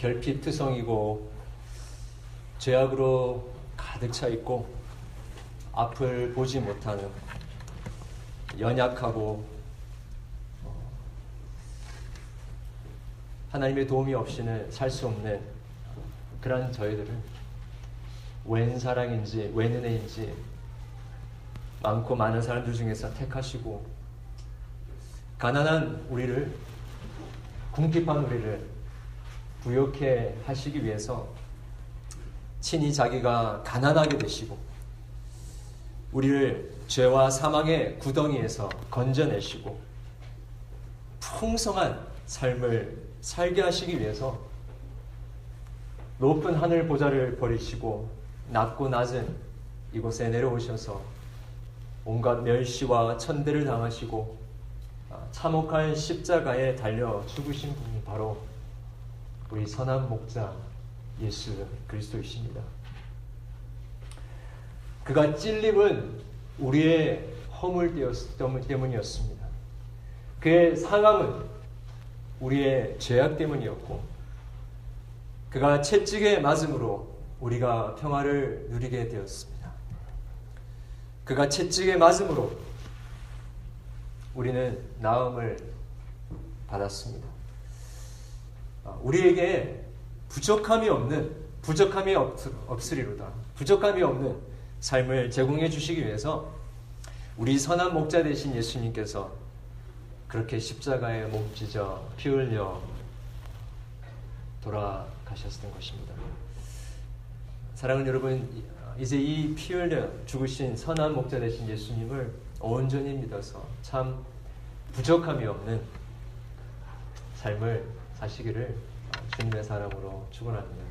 결핍투성이고 죄악으로 가득 차 있고 앞을 보지 못하는 연약하고 어, 하나님의 도움이 없이는 살 수 없는 그러한 저희들을 웬 사랑인지 웬 은혜인지 많고 많은 사람들 중에서 택하시고 가난한 우리를 궁핍한 우리를 부욕해 하시기 위해서 친히 자기가 가난하게 되시고 우리를 죄와 사망의 구덩이에서 건져내시고 풍성한 삶을 살게 하시기 위해서 높은 하늘 보좌를 버리시고 낮고 낮은 이곳에 내려오셔서 온갖 멸시와 천대를 당하시고 아, 참혹한 십자가에 달려 죽으신 분이 바로 우리 선한 목자 예수 그리스도이십니다. 그가 찔림은 우리의 허물 때문이었습니다. 그의 상함은 우리의 죄악 때문이었고, 그가 채찍에 맞음으로 우리가 평화를 누리게 되었습니다. 그가 채찍에 맞음으로 우리는 나음을 받았습니다. 아, 우리에게 부족함이 없는 부족함이 없, 없으리로다. 부족함이 없는 삶을 제공해 주시기 위해서 우리 선한 목자 되신 예수님께서 그렇게 십자가에 몸 찢어 피 흘려 돌아가셨던 것입니다. 사랑하는 여러분, 이제 이 피 흘려 죽으신 선한 목자 되신 예수님을 온전히 믿어서 참 부족함이 없는 삶을 사시기를 주님의 사람으로 축원합니다.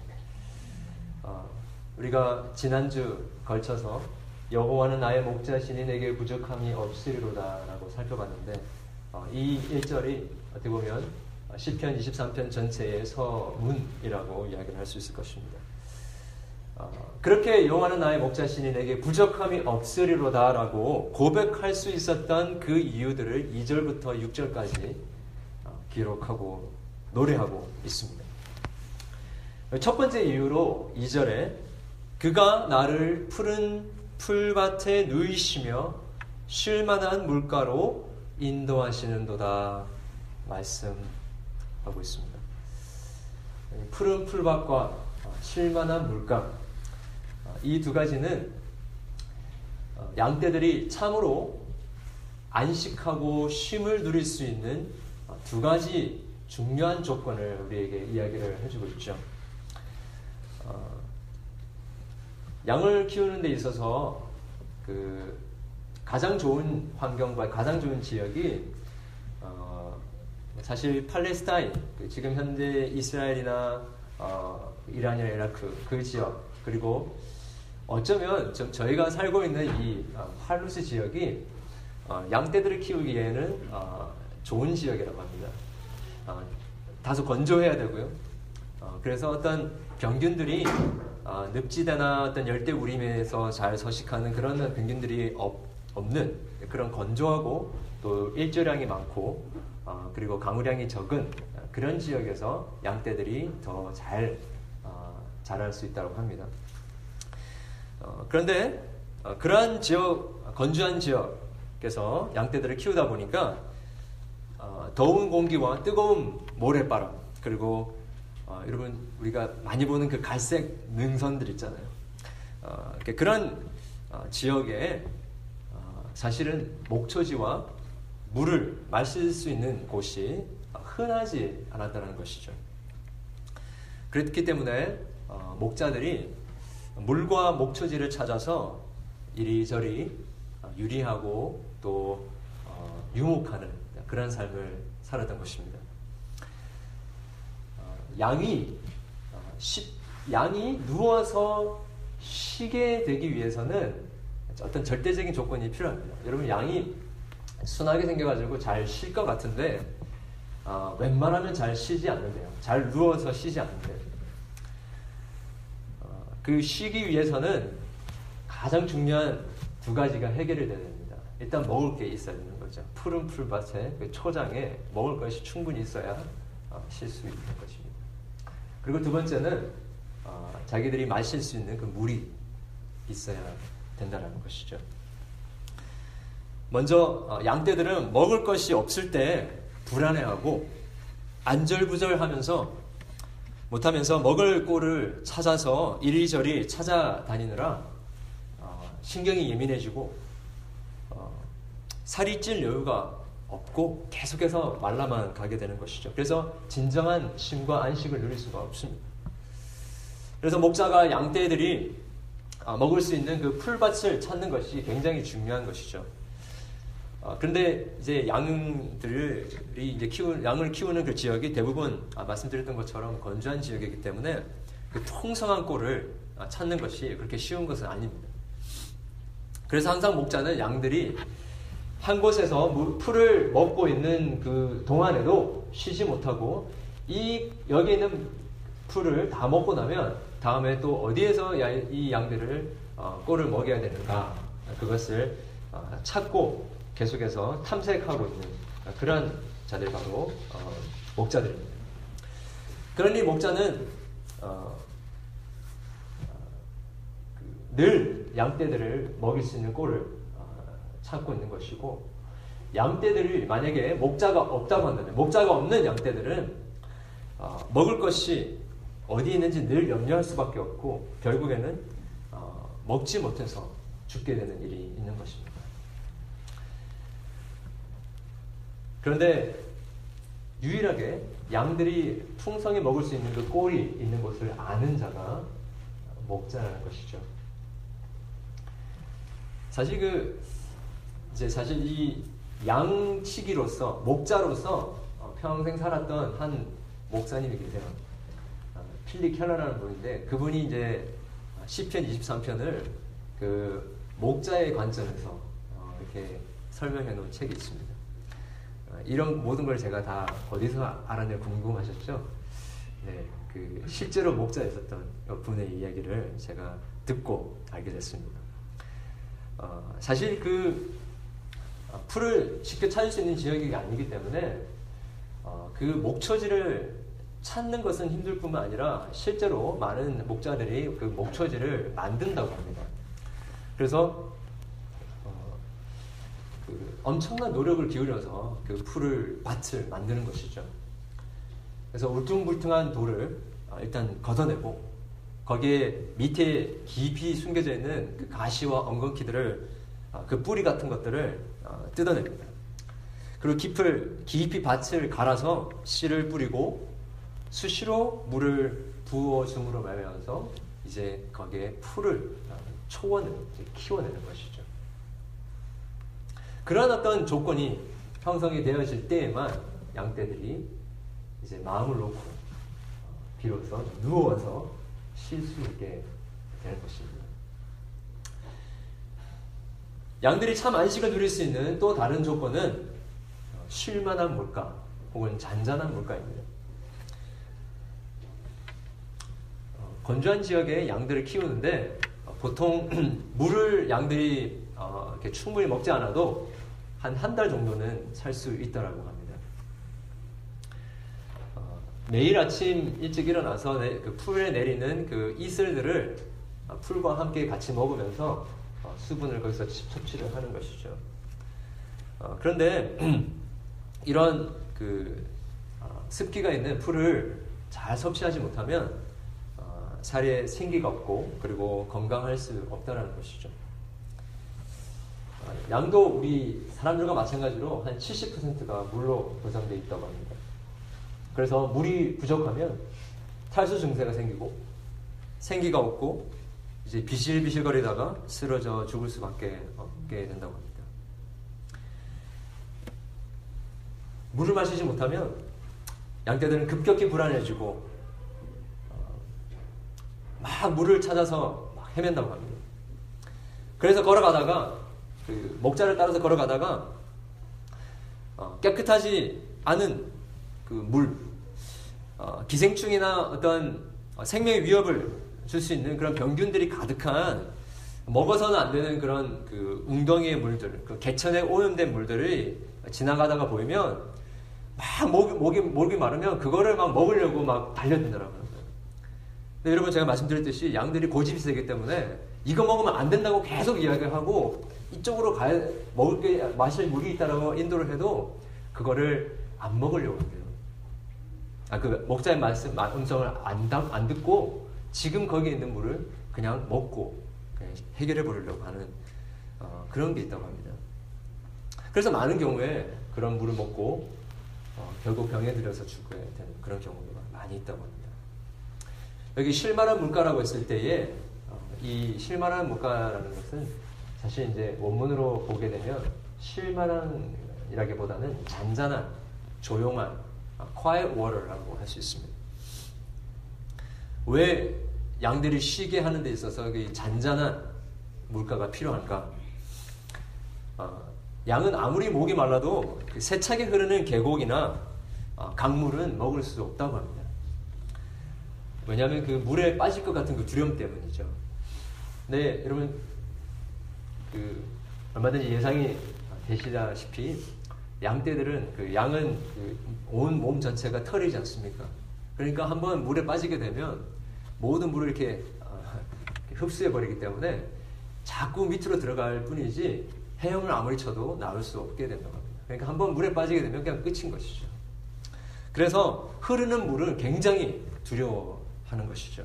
어, 우리가 지난주 걸쳐서 여호와는 나의 목자시니 내게 부족함이 없으리로다라고 살펴봤는데 어, 이 1절이 어떻게 보면 시편 23편 전체의 서문이라고 이야기를 할 수 있을 것입니다. 어, 그렇게 여호와는 나의 목자시니 내게 부족함이 없으리로다라고 고백할 수 있었던 그 이유들을 2절부터 6절까지 어, 기록하고 노래하고 있습니다. 첫 번째 이유로 2절에 그가 나를 푸른 풀밭에 누이시며 쉴만한 물가로 인도하시는도다 말씀하고 있습니다. 푸른 풀밭과 쉴만한 물가 이 두 가지는 양떼들이 참으로 안식하고 쉼을 누릴 수 있는 두 가지 중요한 조건을 우리에게 이야기를 해주고 있죠. 어, 양을 키우는 데 있어서 그 가장 좋은 환경과 가장 좋은 지역이 어, 사실 팔레스타인 그 지금 현재 이스라엘이나 어, 이란이나 이라크 그 지역 그리고 어쩌면 좀 저희가 살고 있는 이 어, 할루스 지역이 어, 양떼들을 키우기에는 어, 좋은 지역이라고 합니다. 어, 다소 건조해야 되고요. 어, 그래서 어떤 병균들이 어, 늪지대나 어떤 열대 우림에서 잘 서식하는 그런 병균들이 없, 는 그런 건조하고 또 일조량이 많고 어, 그리고 강우량이 적은 그런 지역에서 양떼들이 더잘 어, 자랄 수 있다고 합니다. 어, 그런데 그러한 지역 건조한 지역에서 양떼들을 키우다 보니까 더운 공기와 뜨거운 모래바람 그리고 어, 여러분 우리가 많이 보는 그 갈색 능선들 있잖아요. 어, 그런 어, 지역에 어, 사실은 목초지와 물을 마실 수 있는 곳이 흔하지 않았다는 것이죠. 그렇기 때문에 어, 목자들이 물과 목초지를 찾아서 이리저리 어, 유리하고 또 유목하는 그런 삶을 살았던 것입니다. 양이 어, 쉬, 양이 누워서 쉬게 되기 위해서는 어떤 절대적인 조건이 필요합니다. 여러분 양이 순하게 생겨가지고 잘 쉴 것 같은데 어, 웬만하면 잘 쉬지 않는데요. 잘 누워서 쉬지 않는데 어, 그 쉬기 위해서는 가장 중요한 두 가지가 해결이 되야 됩니다. 일단 먹을 게 있어야 거죠. 푸른 풀밭에 그 초장에 먹을 것이 충분히 있어야 어, 쉴수 있는 것입니다. 그리고 두 번째는 어, 자기들이 마실 수 있는 그 물이 있어야 된다는 것이죠. 먼저 어, 양떼들은 먹을 것이 없을 때 불안해하고 안절부절하면서 못하면서 먹을 꼴을 찾아서 이리저리 찾아다니느라 어, 신경이 예민해지고 어, 살이 찔 여유가 없고 계속해서 말라만 가게 되는 것이죠. 그래서 진정한 쉼과 안식을 누릴 수가 없습니다. 그래서 목자가 양떼들이 아, 먹을 수 있는 그 풀밭을 찾는 것이 굉장히 중요한 것이죠. 어, 그런데 이제 양들이 이제 키우 양을 키우는 그 지역이 대부분 아, 말씀드렸던 것처럼 건조한 지역이기 때문에 그 통성한 꼴을 아, 찾는 것이 그렇게 쉬운 것은 아닙니다. 그래서 항상 목자는 양들이 한 곳에서 풀을 먹고 있는 그 동안에도 쉬지 못하고 이 여기 있는 풀을 다 먹고 나면 다음에 또 어디에서 이 양들을 어, 꼴을 먹여야 되는가 그것을 어, 찾고 계속해서 탐색하고 있는 그러한 자들 바로 어, 목자들입니다. 그러니 목자는 어, 그늘 양떼들을 먹일 수 있는 꼴을 어, 찾고 있는 것이고 양떼들이 만약에 목자가 없다고 한다면 목자가 없는 양떼들은 어, 먹을 것이 어디 있는지 늘 염려할 수밖에 없고 결국에는 어, 먹지 못해서 죽게 되는 일이 있는 것입니다. 그런데 유일하게 양들이 풍성히 먹을 수 있는 그 꼴이 있는 곳을 아는 자가 목자라는 것이죠. 사실 그 이제 사실 이 양치기로서 목자로서 어, 평생 살았던 한 목사님이 계세요. 어, 필리 켈러라는 분인데 그분이 이제 시편 23편을 그 목자의 관점에서 어, 이렇게 설명해 놓은 책이 있습니다. 이런 모든 걸 제가 다 어디서 알았냐 궁금하셨죠? 네, 그 실제로 목자였었던 분의 이야기를 제가 듣고 알게 됐습니다. 어, 사실 그 어, 풀을 쉽게 찾을 수 있는 지역이 아니기 때문에 어, 그 목초지를 찾는 것은 힘들 뿐만 아니라 실제로 많은 목자들이 그 목초지를 만든다고 합니다. 그래서 그 엄청난 노력을 기울여서 그 풀을 밭을 만드는 것이죠. 그래서 울퉁불퉁한 돌을 어, 일단 걷어내고 거기에 밑에 깊이 숨겨져 있는 그 가시와 엉겅퀴들을 어, 그 뿌리 같은 것들을 어, 뜯어냅니다. 그리고 깊을, 깊이 밭을 갈아서 씨를 뿌리고 수시로 물을 부어줌으로 말미암아서 이제 거기에 풀을 초원을 키워내는 것이죠. 그런 어떤 조건이 형성이 되어질 때에만 양떼들이 이제 마음을 놓고 비로소 누워서 쉴 수 있게 되는 것입니다. 양들이 참 안식을 누릴 수 있는 또 다른 조건은 쉴만한 물가 혹은 잔잔한 물가입니다. 어, 건조한 지역에 양들을 키우는데 보통 물을 양들이 어, 이렇게 충분히 먹지 않아도 한 한 달 정도는 살 수 있다라고 합니다. 어, 매일 아침 일찍 일어나서 내, 그 풀에 내리는 그 이슬들을 어, 풀과 함께 같이 먹으면서 어, 수분을 거기서 섭취를 하는 것이죠. 어, 그런데 이런 그 어, 습기가 있는 풀을 잘 섭취하지 못하면 어, 살에 생기가 없고 그리고 건강할 수 없다라는 것이죠. 양도 우리 사람들과 마찬가지로 한 70%가 물로 보장되어 있다고 합니다. 그래서 물이 부족하면 탈수 증세가 생기고 생기가 없고 이제 비실비실거리다가 쓰러져 죽을 수밖에 없게 된다고 합니다. 물을 마시지 못하면 양떼들은 급격히 불안해지고 어, 막 물을 찾아서 막 헤맨다고 합니다. 그래서 걸어가다가 그 목자를 따라서 걸어가다가 어, 깨끗하지 않은 그 물, 어, 기생충이나 어떤 생명의 위협을 줄 수 있는 그런 병균들이 가득한 먹어서는 안 되는 그런 그 웅덩이의 물들, 그 개천에 오염된 물들이 지나가다가 보이면 막 목이, 목이, 목이 마르면 그거를 막 먹으려고 막 달려든다라고 하는 거예요. 근데 여러분 제가 말씀드렸듯이 양들이 고집이 세기 때문에 이거 먹으면 안 된다고 계속 이야기를 하고 이쪽으로 가야 먹을 게 마실 물이 있다라고 인도를 해도 그거를 안 먹으려고 해요. 아, 그 목자의 말씀 음성을 안, 안 듣고 지금 거기에 있는 물을 그냥 먹고 그냥 해결해 보려고 하는 어, 그런 게 있다고 합니다. 그래서 많은 경우에 그런 물을 먹고 어, 결국 병에 들여서 죽게 되는 그런 경우가 많이 있다고 합니다. 여기 실만한 물가라고 했을 때에 어, 이 실만한 물가라는 것은 사실 이제 원문으로 보게 되면 실만한이라기보다는 잔잔한, 조용한, quiet water라고 할 수 있습니다. 왜 양들이 쉬게 하는 데 있어서 그 잔잔한 물가가 필요한가? 어, 양은 아무리 목이 말라도 그 세차게 흐르는 계곡이나 어, 강물은 먹을 수 없다고 합니다. 왜냐하면 그 물에 빠질 것 같은 그 두려움 때문이죠. 네, 여러분 그 얼마든지 예상이 되시다시피 양떼들은 그 양은 그 온 몸 전체가 털이지 않습니까? 그러니까 한번 물에 빠지게 되면 모든 물을 이렇게 어, 흡수해 버리기 때문에 자꾸 밑으로 들어갈 뿐이지 헤엄을 아무리 쳐도 나올 수 없게 된다고 합니다. 그러니까 한번 물에 빠지게 되면 그냥 끝인 것이죠. 그래서 흐르는 물을 굉장히 두려워하는 것이죠.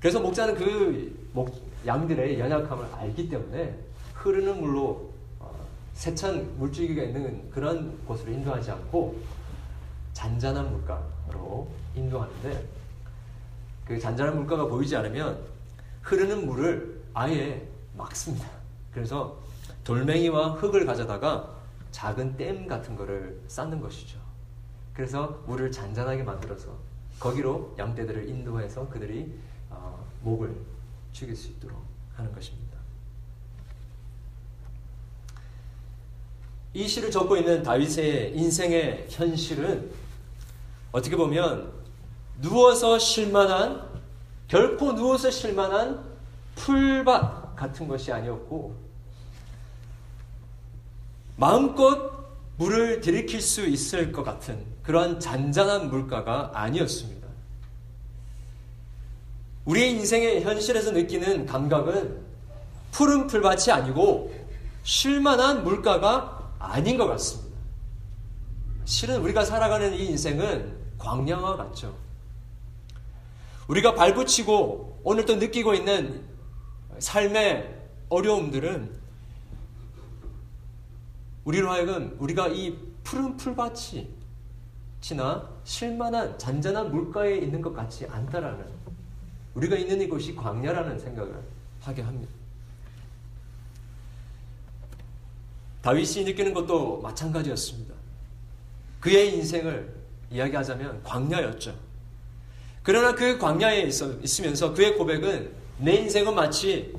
그래서 목자는 그 목, 양들의 연약함을 알기 때문에 흐르는 물로 어, 세찬 물줄기가 있는 그런 곳으로 인도하지 않고 잔잔한 물가로 인도하는데 그 잔잔한 물가가 보이지 않으면 흐르는 물을 아예 막습니다. 그래서 돌멩이와 흙을 가져다가 작은 댐 같은 거를 쌓는 것이죠. 그래서 물을 잔잔하게 만들어서 거기로 양떼들을 인도해서 그들이 어, 목을 죽일 수 있도록 하는 것입니다. 이 시를 적고 있는 다윗의 인생의 현실은 어떻게 보면 누워서 쉴만한 결코 누워서 쉴만한 풀밭 같은 것이 아니었고 마음껏 물을 들이킬 수 있을 것 같은 그러한 잔잔한 물가가 아니었습니다. 우리의 인생의 현실에서 느끼는 감각은 푸른 풀밭이 아니고 쉴만한 물가가 아닌 것 같습니다. 실은 우리가 살아가는 이 인생은 광야와 같죠. 우리가 발붙이고 오늘 또 느끼고 있는 삶의 어려움들은 우리로 하여금 우리가 이 푸른 풀밭이 지나 쉴만한 잔잔한 물가에 있는 것 같지 않다라는 우리가 있는 이곳이 광야라는 생각을 하게 합니다. 다윗이 느끼는 것도 마찬가지였습니다. 그의 인생을 이야기하자면 광야였죠. 그러나 그 광야에 있으면서 그의 고백은 내 인생은 마치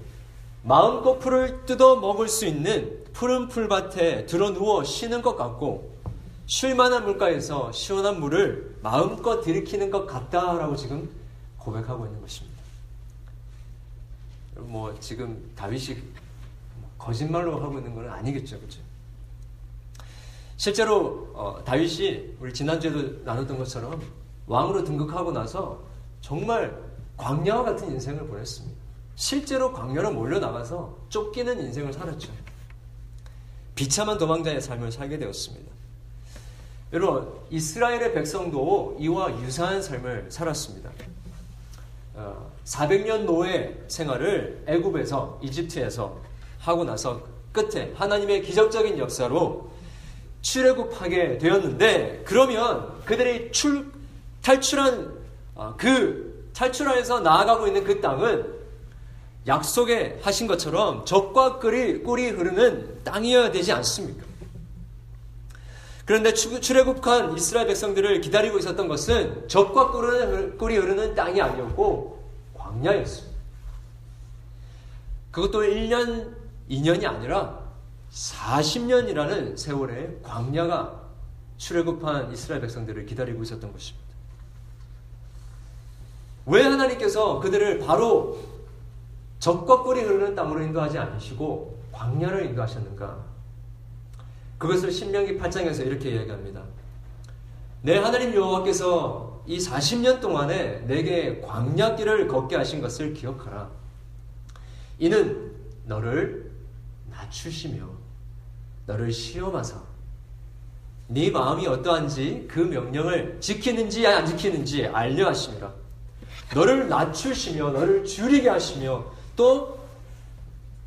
마음껏 풀을 뜯어 먹을 수 있는 푸른 풀밭에 들어 누워 쉬는 것 같고 쉴만한 물가에서 시원한 물을 마음껏 들이키는 것 같다라고 지금 고백하고 있는 것입니다. 뭐 지금 다윗이 거짓말로 하고 있는 건 아니겠죠, 그렇죠? 실제로 어, 다윗이 우리 지난주에도 나눴던 것처럼 왕으로 등극하고 나서 정말 광야와 같은 인생을 보냈습니다. 실제로 광야로 몰려 나가서 쫓기는 인생을 살았죠. 비참한 도망자의 삶을 살게 되었습니다. 여러분, 이스라엘의 백성도 이와 유사한 삶을 살았습니다. 400년 어, 노예 생활을 애굽에서 이집트에서 하고 나서 끝에 하나님의 기적적인 역사로 출애굽하게 되었는데 그러면 그들이 출 탈출한 어, 그 탈출하여서 나아가고 있는 그 땅은 약속에 하신 것처럼 적과 꿀이, 꿀이 흐르는 땅이어야 되지 않습니까? 그런데 출애굽한 이스라엘 백성들을 기다리고 있었던 것은 적과 꿀이 흐르는 땅이 아니었고 광야였습니다. 그것도 1년, 2년이 아니라 40년이라는 세월의 광야가 출애굽한 이스라엘 백성들을 기다리고 있었던 것입니다. 왜 하나님께서 그들을 바로 적과 꿀이 흐르는 땅으로 인도하지 않으시고 광야를 인도하셨는가? 그것을 신명기 8장에서 이렇게 이야기합니다. 내 하나님 여호와께서 이 40년 동안에 내게 광야길을 걷게 하신 것을 기억하라. 이는 너를 낮추시며 너를 시험하사 네 마음이 어떠한지 그 명령을 지키는지 안 지키는지 알려 하심이라. 너를 낮추시며 너를 줄이게 하시며 또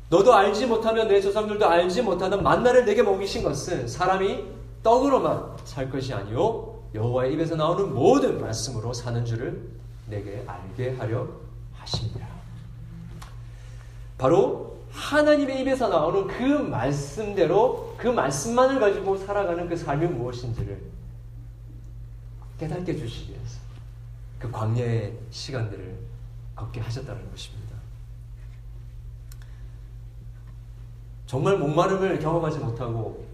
너도 알지 못하며 내 조상들도 알지 못하는 만나를 내게 먹이신 것은 사람이 떡으로만 살 것이 아니요 여호와의 입에서 나오는 모든 말씀으로 사는 줄을 내게 알게 하려 하십니다. 바로 하나님의 입에서 나오는 그 말씀대로 그 말씀만을 가지고 살아가는 그 삶이 무엇인지를 깨닫게 주시기 위해서 그 광야의 시간들을 걷게 하셨다는 것입니다. 정말 목마름을 경험하지 못하고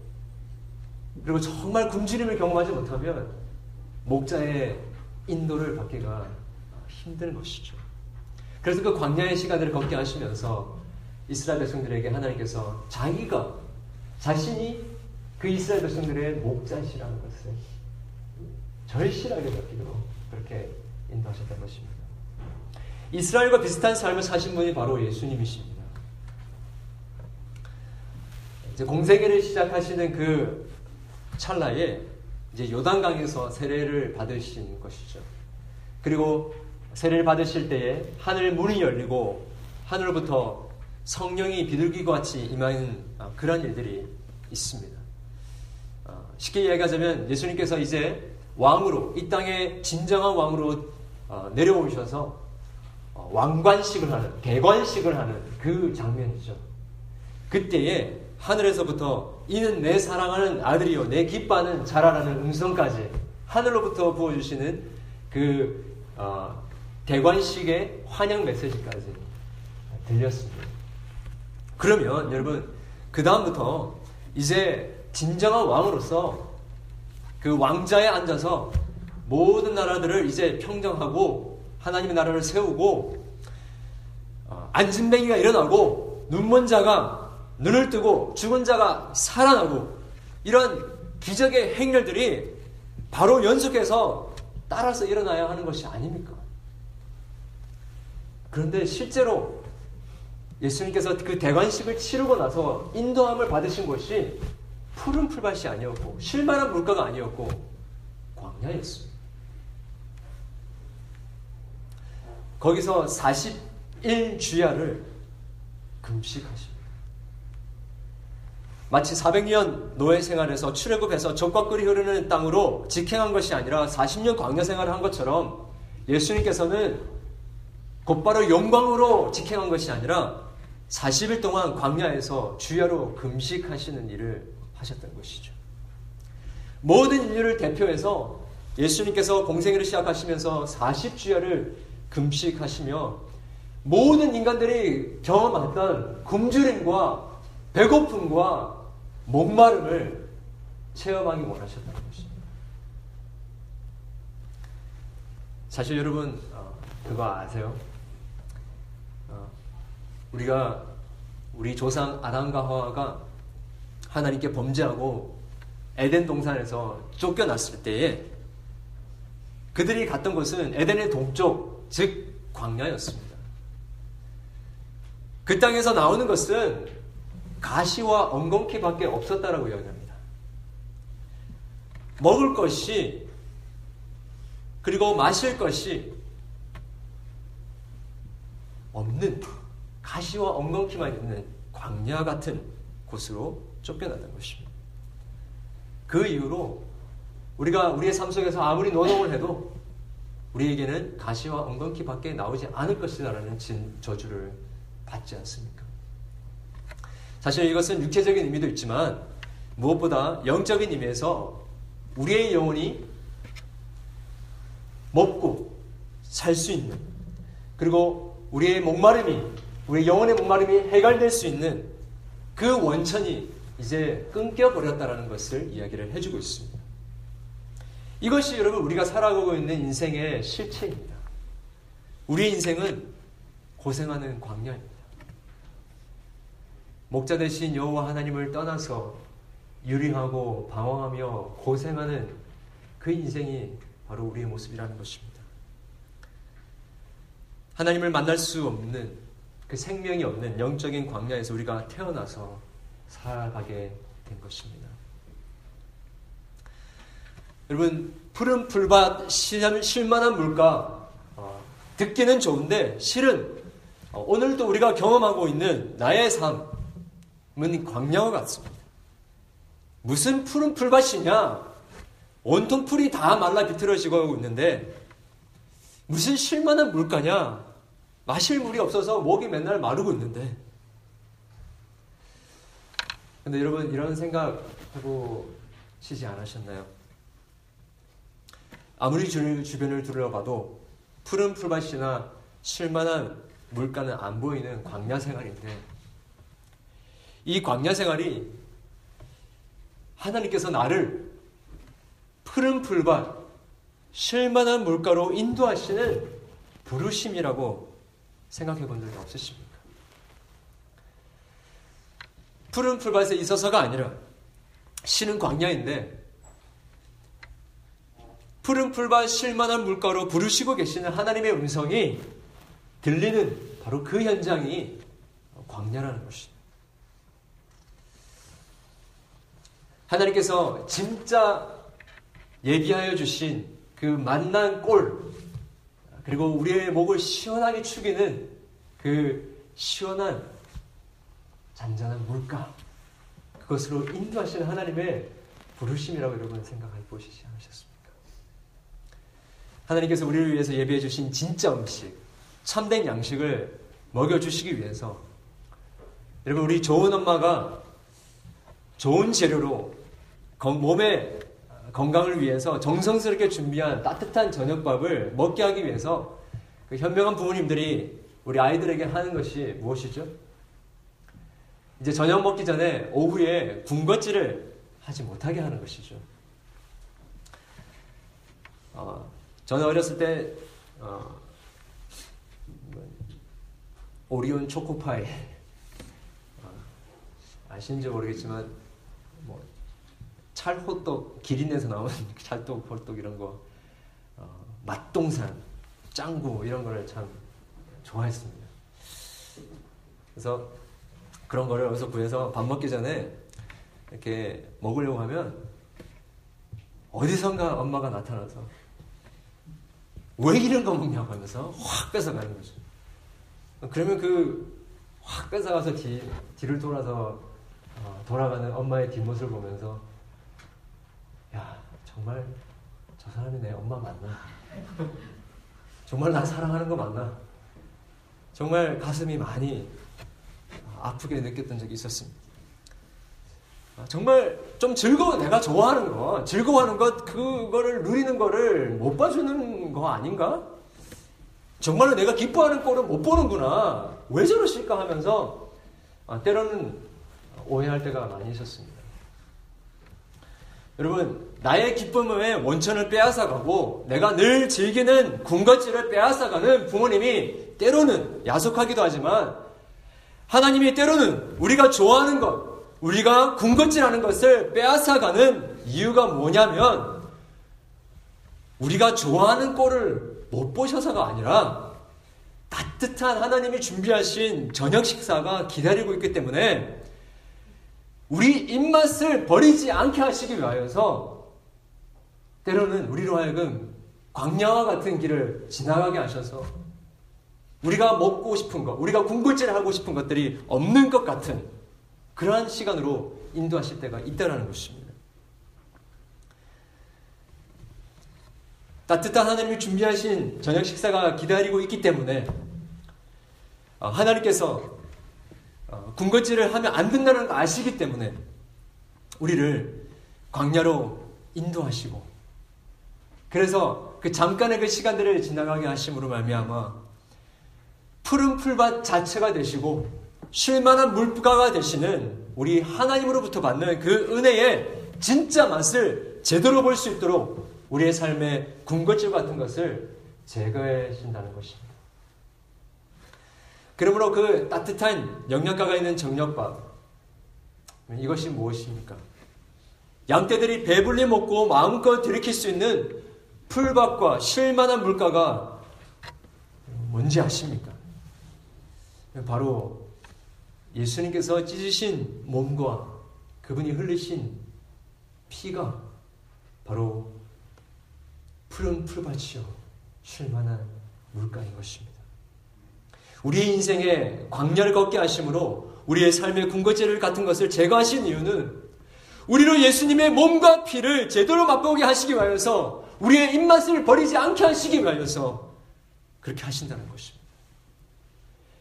그리고 정말 굶주림을 경험하지 못하면 목자의 인도를 받기가 힘든 것이죠. 그래서 그 광야의 시간들을 걷게 하시면서 이스라엘 백성들에게 하나님께서 자기가 자신이 그 이스라엘 백성들의 목자시라는 것을 절실하게 느끼도록 그렇게 인도하셨던 것입니다. 이스라엘과 비슷한 삶을 사신 분이 바로 예수님이십니다. 이제 공세계를 시작하시는 그 찰나에 이제 요단강에서 세례를 받으신 것이죠. 그리고 세례를 받으실 때에 하늘 문이 열리고 하늘로부터 성령이 비둘기와 같이 임하는 아, 그런 일들이 있습니다. 아, 쉽게 이야기하자면 예수님께서 이제 왕으로 이 땅의 진정한 왕으로 어, 내려오셔서 어, 왕관식을 하는 개관식을 하는 그 장면이죠. 그때에 하늘에서부터 이는 내 사랑하는 아들이요 내 기뻐하는 자라라는 음성까지 하늘로부터 부어주시는 그 어, 대관식의 환영 메시지까지 들렸습니다. 그러면 여러분 그 다음부터 이제 진정한 왕으로서 그 왕자에 앉아서 모든 나라들을 이제 평정하고 하나님의 나라를 세우고 어, 안진뱅이가 일어나고 눈먼 자가 눈을 뜨고 죽은 자가 살아나고 이런 기적의 행렬들이 바로 연속해서 따라서 일어나야 하는 것이 아닙니까? 그런데 실제로 예수님께서 그 대관식을 치르고 나서 인도함을 받으신 것이 푸른 풀밭이 아니었고 실만한 물가가 아니었고 광야였습니다. 거기서 41주야를 금식하십니다. 마치 400년 노예 생활에서 출애굽해서 적과 꿀이 흐르는 땅으로 직행한 것이 아니라 40년 광야 생활을 한 것처럼 예수님께서는 곧바로 영광으로 직행한 것이 아니라 40일 동안 광야에서 주야로 금식하시는 일을 하셨던 것이죠. 모든 인류를 대표해서 예수님께서 공생애를 시작하시면서 40주야를 금식하시며 모든 인간들이 경험했던 굶주림과 배고픔과 목마름을 체험하기 원하셨다는 것입니다. 사실 여러분 어, 그거 아세요? 어, 우리가 우리 조상 아담과 하와가 하나님께 범죄하고 에덴 동산에서 쫓겨났을 때에 그들이 갔던 곳은 에덴의 동쪽 즉 광야였습니다. 그 땅에서 나오는 것은 가시와 엉겅퀴밖에 없었다라고 이야기합니다. 먹을 것이 그리고 마실 것이 없는 가시와 엉겅퀴만 있는 광야 같은 곳으로 쫓겨났던 것입니다. 그 이후로 우리가 우리의 삶 속에서 아무리 노동을 해도 우리에게는 가시와 엉겅퀴 밖에 나오지 않을 것이라는 저주를 받지 않습니까? 사실 이것은 육체적인 의미도 있지만 무엇보다 영적인 의미에서 우리의 영혼이 먹고 살 수 있는 그리고 우리의 목마름이 우리 영혼의 목마름이 해갈될 수 있는 그 원천이 이제 끊겨버렸다라는 것을 이야기를 해주고 있습니다. 이것이 여러분 우리가 살아가고 있는 인생의 실체입니다. 우리의 인생은 고생하는 광야입니다. 목자 대신 여호와 하나님을 떠나서 유리하고 방황하며 고생하는 그 인생이 바로 우리의 모습이라는 것입니다. 하나님을 만날 수 없는 그 생명이 없는 영적인 광야에서 우리가 태어나서 살아가게 된 것입니다. 여러분 푸른 풀밭 실만한 물가 어, 듣기는 좋은데 실은 어, 오늘도 우리가 경험하고 있는 나의 삶은 광야와 같습니다. 무슨 푸른 풀밭이냐? 온통 풀이 다 말라 비틀어지고 있는데 무슨 실만한 물가냐? 마실 물이 없어서 목이 맨날 마르고 있는데. 근데 여러분 이런 생각 해보시지 않으셨나요? 아무리 주변을 둘러봐도 푸른 풀밭이나 실만한 물가는 안 보이는 광야 생활인데 이 광야 생활이 하나님께서 나를 푸른 풀밭, 실만한 물가로 인도하시는 부르심이라고 생각해 본 적이 없으십니까? 푸른 풀밭에 있어서가 아니라 신은 광야인데 푸른 풀밭 실만한 물가로 부르시고 계시는 하나님의 음성이 들리는 바로 그 현장이 광야라는 것입니다. 하나님께서 진짜 얘기하여 주신 그 만난 꼴, 그리고 우리의 목을 시원하게 축이는 그 시원한 잔잔한 물가, 그것으로 인도하시는 하나님의 부르심이라고 여러분 생각해 보시지 않으셨습니까? 하나님께서 우리를 위해서 예배해 주신 진짜 음식, 참된 양식을 먹여 주시기 위해서 여러분 우리 좋은 엄마가 좋은 재료로 몸의 건강을 위해서 정성스럽게 준비한 따뜻한 저녁밥을 먹게 하기 위해서 그 현명한 부모님들이 우리 아이들에게 하는 것이 무엇이죠? 이제 저녁 먹기 전에 오후에 군것질을 하지 못하게 하는 것이죠. 어, 저는 어렸을 때 어, 오리온 초코파이 어, 아시는지 모르겠지만 뭐 찰호떡 기린에서 나온 찰떡 호떡 이런 거 어, 맛동산 짱구 이런 거를 참 좋아했습니다. 그래서 그런 거를 어디서 구해서 밥 먹기 전에 이렇게 먹으려고 하면 어디선가 엄마가 나타나서 왜 이런 거 먹냐고 하면서 확 뺏어가는 거죠. 그러면 그 확 뺏어가서 뒤, 뒤를 돌아서 어, 돌아가는 엄마의 뒷모습을 보면서 야 정말 저 사람이 내 엄마 맞나? 정말 나 사랑하는 거 맞나? 정말 가슴이 많이 아프게 느꼈던 적이 있었습니다. 아, 정말 좀 즐거워 내가 좋아하는 거 즐거워하는 것 그거를 누리는 거를 못 봐주는 거 아닌가? 정말로 내가 기뻐하는 꼴을 못 보는구나. 왜 저러실까 하면서 아, 때로는 오해할 때가 많이 있었습니다. 여러분, 나의 기쁨의 원천을 빼앗아가고 내가 늘 즐기는 군것질을 빼앗아가는 부모님이 때로는 야속하기도 하지만 하나님이 때로는 우리가 좋아하는 것, 우리가 군것질하는 것을 빼앗아가는 이유가 뭐냐면 우리가 좋아하는 꼴을 못 보셔서가 아니라 따뜻한 하나님이 준비하신 저녁 식사가 기다리고 있기 때문에 우리 입맛을 버리지 않게 하시기 위하여서 때로는 우리로 하여금 광야와 같은 길을 지나가게 하셔서 우리가 먹고 싶은 것, 우리가 군것질 하고 싶은 것들이 없는 것 같은 그러한 시간으로 인도하실 때가 있다는 것입니다. 따뜻한 하나님이 준비하신 저녁 식사가 기다리고 있기 때문에 어, 하나님께서 어, 군것질을 하면 안 된다는 걸 아시기 때문에 우리를 광야로 인도하시고 그래서 그 잠깐의 그 시간들을 지나가게 하심으로 말미암아 푸른 풀밭 자체가 되시고 쉴만한 물가가 되시는 우리 하나님으로부터 받는 그 은혜의 진짜 맛을 제대로 볼 수 있도록 우리의 삶에 군것질 같은 것을 제거해 준다는 것입니다. 그러므로 그 따뜻한 영양가가 있는 정력밥 이것이 무엇입니까? 양떼들이 배불리 먹고 마음껏 들이킬 수 있는 풀밭과 쉴만한 물가가 뭔지 아십니까? 바로 예수님께서 찢으신 몸과 그분이 흘리신 피가 바로 푸른 풀밭이요 쉴만한 물가인 것입니다. 우리의 인생에 광야를 걷게 하심으로 우리의 삶의 군것질을 같은 것을 제거하신 이유는 우리로 예수님의 몸과 피를 제대로 맛보게 하시기 위하여서 우리의 입맛을 버리지 않게 하시기 위하여서 그렇게 하신다는 것입니다.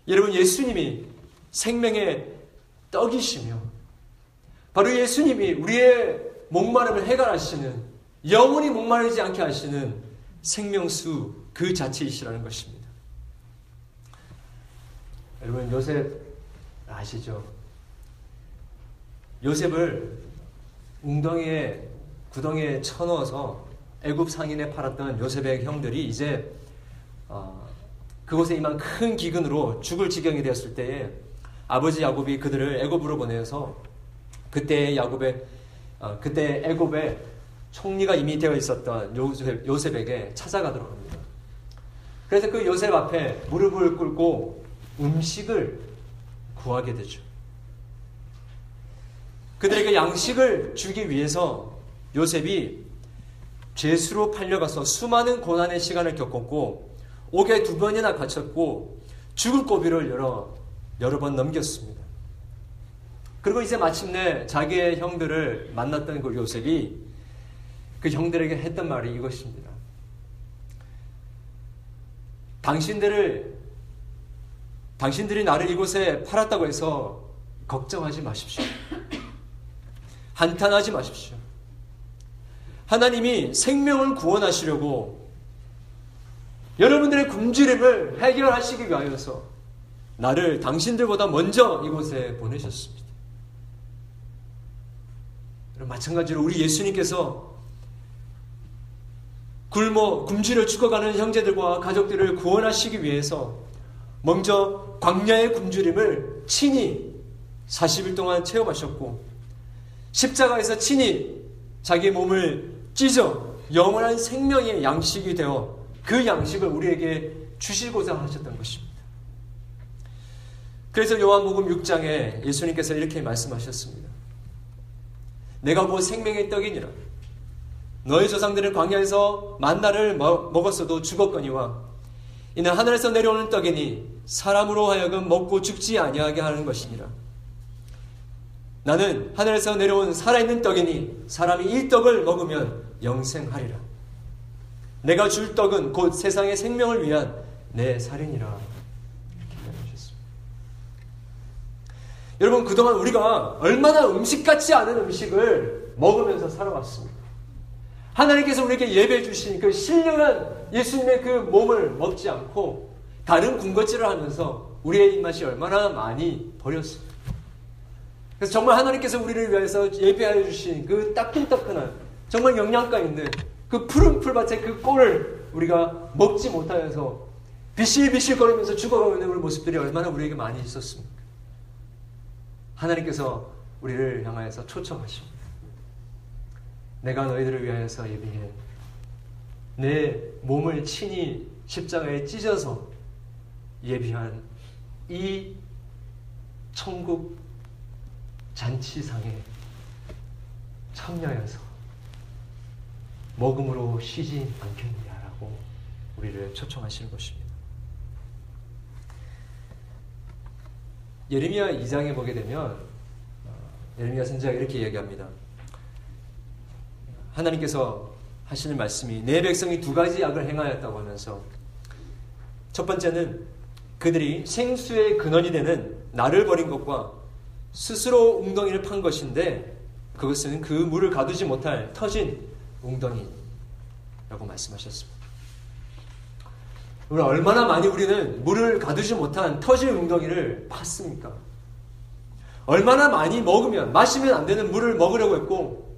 여러분 예수님이 생명의 떡이시며 바로 예수님이 우리의 목마름을 해결하시는 영원히 목마르지 않게 하시는 생명수 그 자체이시라는 것입니다. 여러분 요셉 아시죠? 요셉을 웅덩이에 구덩이에 쳐넣어서 애굽 상인에 팔았던 요셉의 형들이 이제 어, 그곳에 임한 큰 기근으로 죽을 지경이 되었을 때에 아버지 야곱이 그들을 애굽으로 보내서 그때 야곱의 어, 그때 애굽에 총리가 이미 되어 있었던 요셉, 요셉에게 찾아가도록 합니다. 그래서 그 요셉 앞에 무릎을 꿇고 음식을 구하게 되죠. 그들에게 양식을 주기 위해서 요셉이 죄수로 팔려가서 수많은 고난의 시간을 겪었고 옥에 두 번이나 갇혔고 죽을 고비를 여러 여러 번 넘겼습니다. 그리고 이제 마침내 자기의 형들을 만났던 그 요셉이 그 형들에게 했던 말이 이것입니다. 당신들을 당신들이 나를 이곳에 팔았다고 해서 걱정하지 마십시오. 한탄하지 마십시오. 하나님이 생명을 구원하시려고 여러분들의 굶주림을 해결하시기 위하여서 나를 당신들보다 먼저 이곳에 보내셨습니다. 마찬가지로 우리 예수님께서 굶어 굶주려 죽어가는 형제들과 가족들을 구원하시기 위해서 먼저 광야의 굶주림을 친히 40일 동안 체험하셨고 십자가에서 친히 자기 몸을 찢어 영원한 생명의 양식이 되어 그 양식을 우리에게 주시고자 하셨던 것입니다. 그래서 요한복음 6장에 예수님께서 이렇게 말씀하셨습니다. 내가 곧 생명의 떡이니라. 너희 조상들은 광야에서 만나를 먹었어도 죽었거니와 이는 하늘에서 내려오는 떡이니 사람으로 하여금 먹고 죽지 아니하게 하는 것이니라. 나는 하늘에서 내려온 살아있는 떡이니 사람이 이 떡을 먹으면 영생하리라. 내가 줄 떡은 곧 세상의 생명을 위한 내 살인이라. 여러분, 그동안 우리가 얼마나 음식 같지 않은 음식을 먹으면서 살아왔습니다. 하나님께서 우리에게 예배해 주신 그 신령한 예수님의 그 몸을 먹지 않고 다른 군것질을 하면서 우리의 입맛이 얼마나 많이 버렸습니다. 그래서 정말 하나님께서 우리를 위해서 예배하여 주신 그 따끈따끈한 정말 영양가 있는 그 푸른 풀밭의 그 꼴을 우리가 먹지 못하여서 비실비실 거리면서 죽어가고 있는 우리 모습들이 얼마나 우리에게 많이 있었습니까? 하나님께서 우리를 향하여서 초청하십니다. 내가 너희들을 위하여서 예비해 내 몸을 친히 십자가에 찢어서 예비한 이 천국 잔치상에 참여해서 먹음으로 쉬지 않겠느냐라고 우리를 초청하시는 것입니다. 예레미야 2장에 보게 되면 어, 예레미야 선지자가 이렇게 얘기합니다. 하나님께서 하시는 말씀이 내 백성이 두 가지 악을 행하였다고 하면서 첫 번째는 그들이 생수의 근원이 되는 나를 버린 것과 스스로 웅덩이를 판 것인데 그것은 그 물을 가두지 못할 터진 웅덩이라고 말씀하셨습니다. 우리 얼마나 많이 우리는 물을 가두지 못한 터진 웅덩이를 팠습니까? 얼마나 많이 먹으면 마시면 안 되는 물을 먹으려고 했고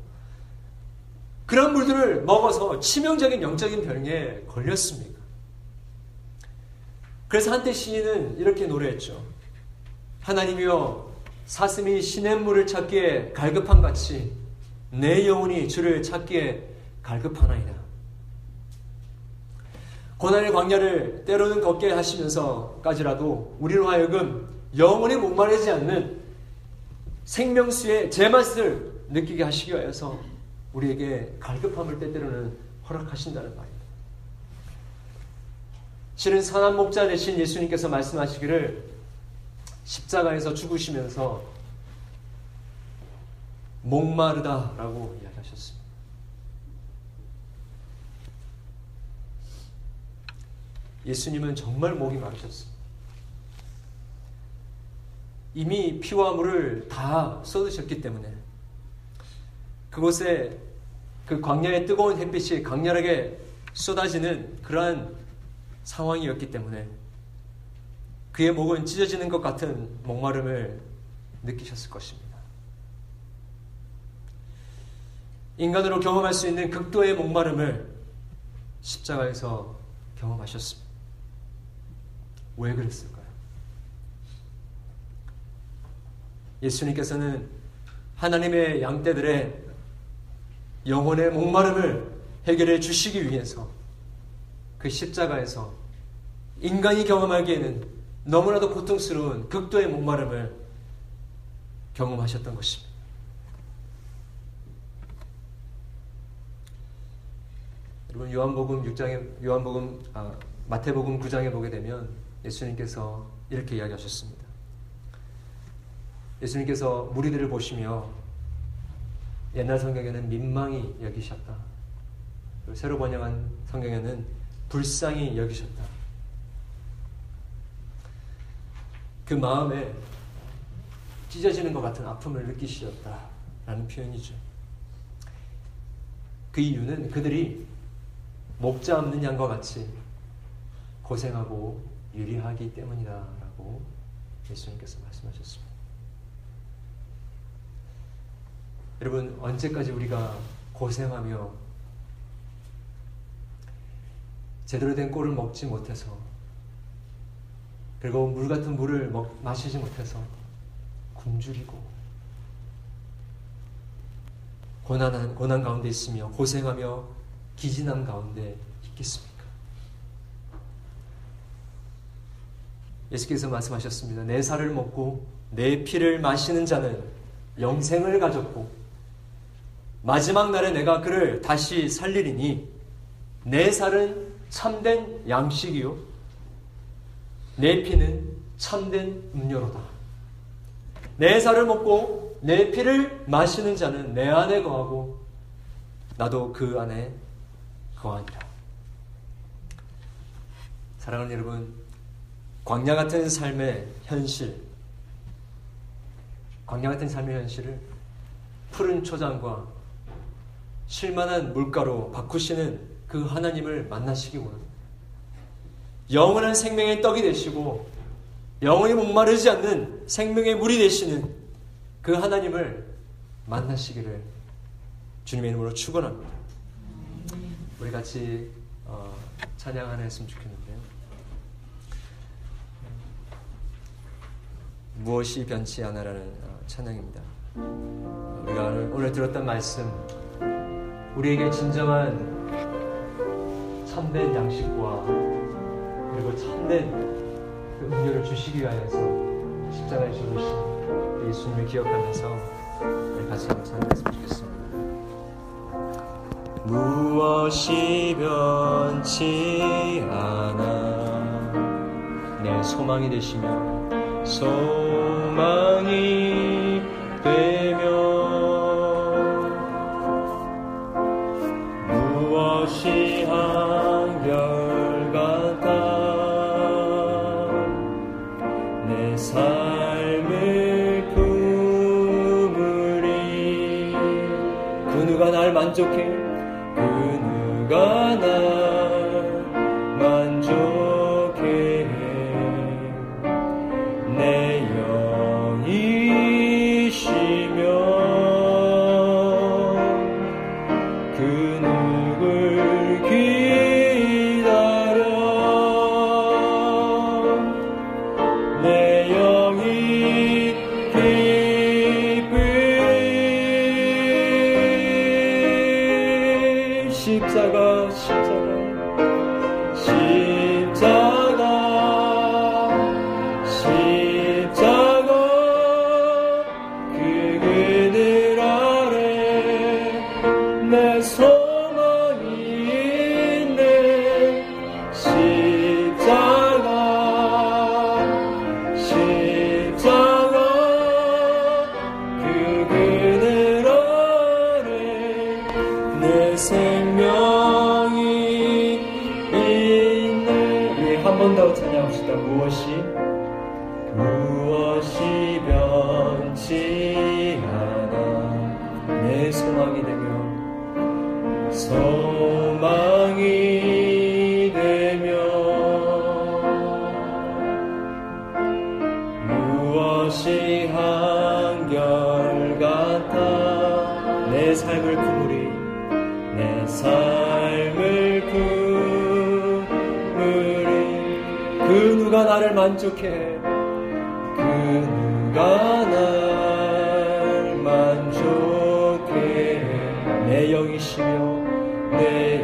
그런 물들을 먹어서 치명적인 영적인 병에 걸렸습니까? 그래서 한때 시인은 이렇게 노래했죠. 하나님이여 사슴이 시냇물을 찾기에 갈급한 같이 내 영혼이 주를 찾기에 갈급하나이다. 고난의 광야를 때로는 걷게 하시면서까지라도 우리로 하여금 영원히 목마르지 않는 생명수의 제맛을 느끼게 하시기 위해서 우리에게 갈급함을 때때로는 허락하신다는 말입니다. 실은 선한 목자 되신 예수님께서 말씀하시기를 십자가에서 죽으시면서 목마르다라고 이야기하셨습니다. 예수님은 정말 목이 마르셨습니다. 이미 피와 물을 다 쏟으셨기 때문에 그곳에 그 광야의 뜨거운 햇빛이 강렬하게 쏟아지는 그러한 상황이었기 때문에 그의 목은 찢어지는 것 같은 목마름을 느끼셨을 것입니다. 인간으로 경험할 수 있는 극도의 목마름을 십자가에서 경험하셨습니다. 왜 그랬을까요? 예수님께서는 하나님의 양떼들의 영혼의 목마름을 해결해 주시기 위해서 그 십자가에서 인간이 경험하기에는 너무나도 고통스러운 극도의 목마름을 경험하셨던 것입니다. 여러분 요한복음 6장에 요한복음 아, 마태복음 9장에 보게 되면 예수님께서 이렇게 이야기하셨습니다. 예수님께서 무리들을 보시며 옛날 성경에는 민망히 여기셨다. 새로 번역한 성경에는 불쌍히 여기셨다. 그 마음에 찢어지는 것 같은 아픔을 느끼셨다. 라는 표현이죠. 그 이유는 그들이 목자 없는 양과 같이 고생하고 유리하기 때문이다. 라고 예수님께서 말씀하셨습니다. 여러분, 언제까지 우리가 고생하며 제대로 된 꼴을 먹지 못해서 그리고 물 같은 물을 먹, 마시지 못해서 굶주리고 고난한, 고난 가운데 있으며 고생하며 기진함 가운데 있겠습니까? 예수께서 말씀하셨습니다. 내 살을 먹고 내 피를 마시는 자는 영생을 가졌고 마지막 날에 내가 그를 다시 살리리니 내 살은 참된 양식이요 내 피는 참된 음료로다. 내 살을 먹고 내 피를 마시는 자는 내 안에 거하고 나도 그 안에 거하니라. 사랑하는 여러분, 광야 같은 삶의 현실, 광야 같은 삶의 현실을 푸른 초장과 실만한 물가로 바꾸시는 그 하나님을 만나시기 원합니다. 영원한 생명의 떡이 되시고 영원히 목마르지 않는 생명의 물이 되시는 그 하나님을 만나시기를 주님의 이름으로 축원합니다. 우리 같이 어, 찬양 하나 했으면 좋겠는데요. 무엇이 변치 않아라는 어, 찬양입니다. 우리가 오늘, 오늘 들었던 말씀 우리에게 진정한 참된 양식과 그리고 참된 그 음료를 주시기 위하여서 십자가에 죽으신 예수님을 기억하면서 우리 같이 찬양했으면 좋겠습니다. 무엇이 변치 않아 내 소망이 되시며 소망이 이시며 내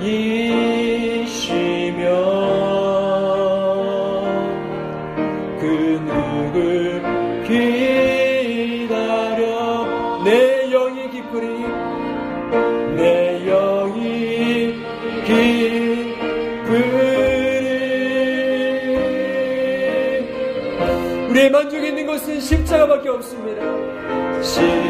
영이시며 그 누굴 기다려 내 영이 기쁘리 내 영이 기쁘리 우리의 만족이 있는 것은 십자가밖에 없습니다. 십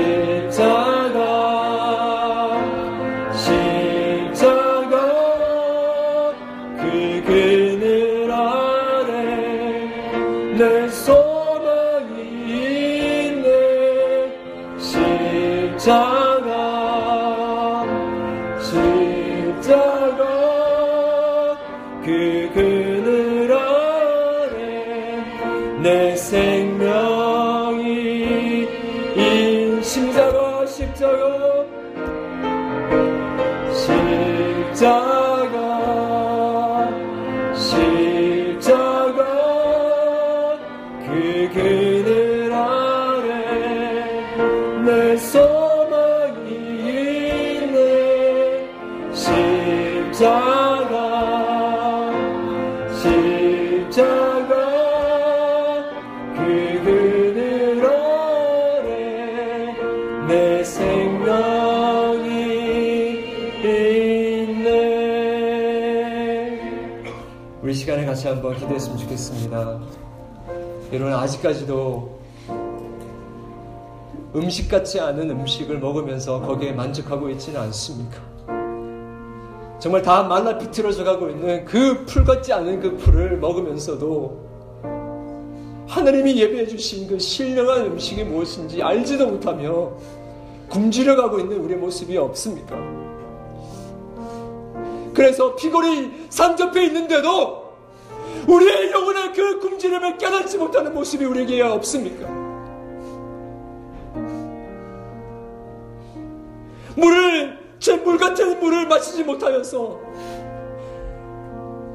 십자가 십자가 그 그늘 아래 내 생명이 있네 우리 시간에 같이 한번 기도했으면 좋겠습니다 여러분 아직까지도 음식 같지 않은 음식을 먹으면서 거기에 만족하고 있지는 않습니까? 정말 다 말라 비틀어져 가고 있는 그 풀 같지 않은 그 풀을 먹으면서도 하나님이 예배해 주신 그 신령한 음식이 무엇인지 알지도 못하며 굶주려 가고 있는 우리의 모습이 없습니까? 그래서 피골이 산접해 있는데도 우리의 영혼의 그 굶주림을 깨닫지 못하는 모습이 우리에게 없습니까? 물을 제 물 같은 물을 마시지 못하여서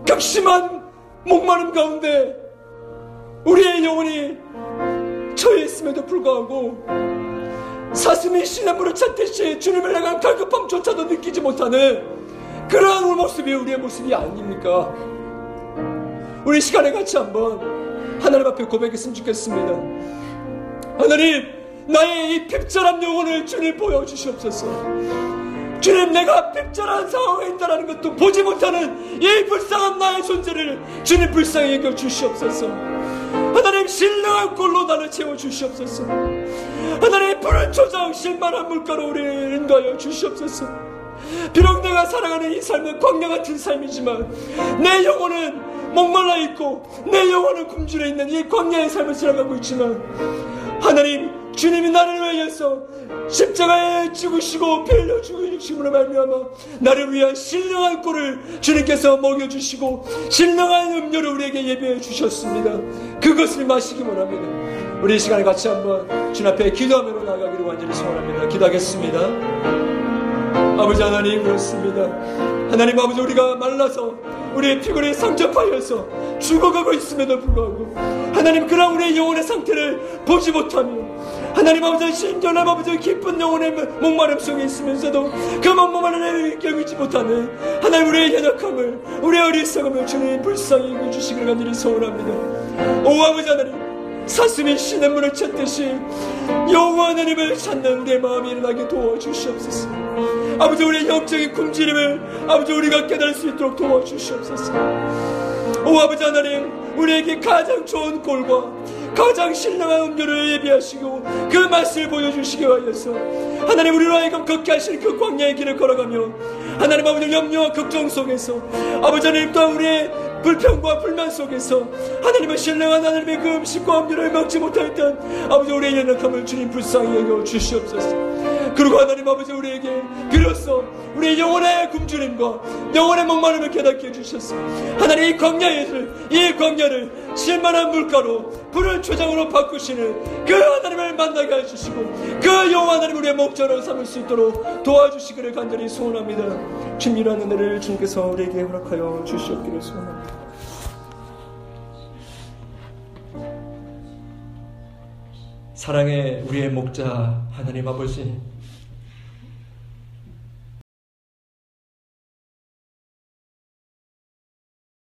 극심한 목마름 가운데 우리의 영혼이 처해 있음에도 불구하고 사슴이 시냇물을 찾듯이 주님을 향한 갈급함조차도 느끼지 못하는 그러한 우리 모습이 우리의 모습이 아닙니까? 우리 시간에 같이 한번 하나님 앞에 고백했으면 좋겠습니다. 하나님, 나의 이 핍절한 영혼을 주님 보여주시옵소서. 주님, 내가 핍절한 상황에 있다는 것도 보지 못하는 이 불쌍한 나의 존재를 주님 불쌍히 여겨 주시옵소서. 하나님, 신령한 꼴로 나를 채워 주시옵소서. 하나님, 푸른 초장, 실만한 물가로 우리를 인도하여 주시옵소서. 비록 내가 살아가는 이 삶은 광야 같은 삶이지만 내 영혼은 목말라 있고 내 영혼은 굶주려 있는 이 광야의 삶을 살아가고 있지만 하나님 주님이 나를 위해서 십자가에 죽으시고 피 흘려 죽으심으로 말미암아 나를 위한 신령한 꼴을 주님께서 먹여주시고 신령한 음료를 우리에게 예배해 주셨습니다. 그것을 마시기 원합니다. 우리 이 시간에 같이 한번 주님 앞에 기도하며 나가기를 완전히 소원합니다. 기도하겠습니다. 아버지 하나님 그렇습니다. 하나님 아버지 우리가 말라서 우리의 피골이 상접하여서 죽어가고 있음에도 불구하고 하나님 그런 우리의 영혼의 상태를 보지 못하며 하나님 아버지 신전함 아버지 기쁜 영혼의 목마름 속에 있으면서도 그 목마름을 겪지 못하는 하나님 우리의 연약함을 우리의 어리석음을 주님 불쌍히 여겨주시기를 간절히 소원합니다. 오 아버지 하나님 사슴이 신의 문을 찾듯이 여호와 하나님을 찾는 우리의 마음이 일어나게 도와주시옵소서. 아버지 우리의 영적인 굶주림을 아버지 우리가 깨달을 수 있도록 도와주시옵소서. 오 아버지 하나님 우리에게 가장 좋은 꼴과 가장 신령한 음료를 예비하시고 그 맛을 보여주시기 위하여서 하나님 우리로 하여금 걷게 하시는 그 광야의 길을 걸어가며 하나님 아버지 염려와 걱정 속에서 아버지 하나님 또한 우리의 불평과 불만 속에서 하나님의 신령한 하나님의 그 음식과 음료를 먹지 못했던 아버지 우리의 연약함을 주님 불쌍히 여겨 주시옵소서. 그리고 하나님 아버지 우리에게 비로소 우리 영혼의 굶주림과 영혼의 목마름을 깨닫게 해주셨어. 하나님 이 광야를 이 광야를 실만한 물가로 불을 초장으로 바꾸시는 그 하나님을 만나게 해주시고 그 영원 하나님 우리의 목자로 삼을 수 있도록 도와주시기를 간절히 소원합니다. 주님이라는 은혜를 주님께서 우리에게 허락하여 주시옵기를 소원합니다. 사랑의 우리의 목자 하나님 아버지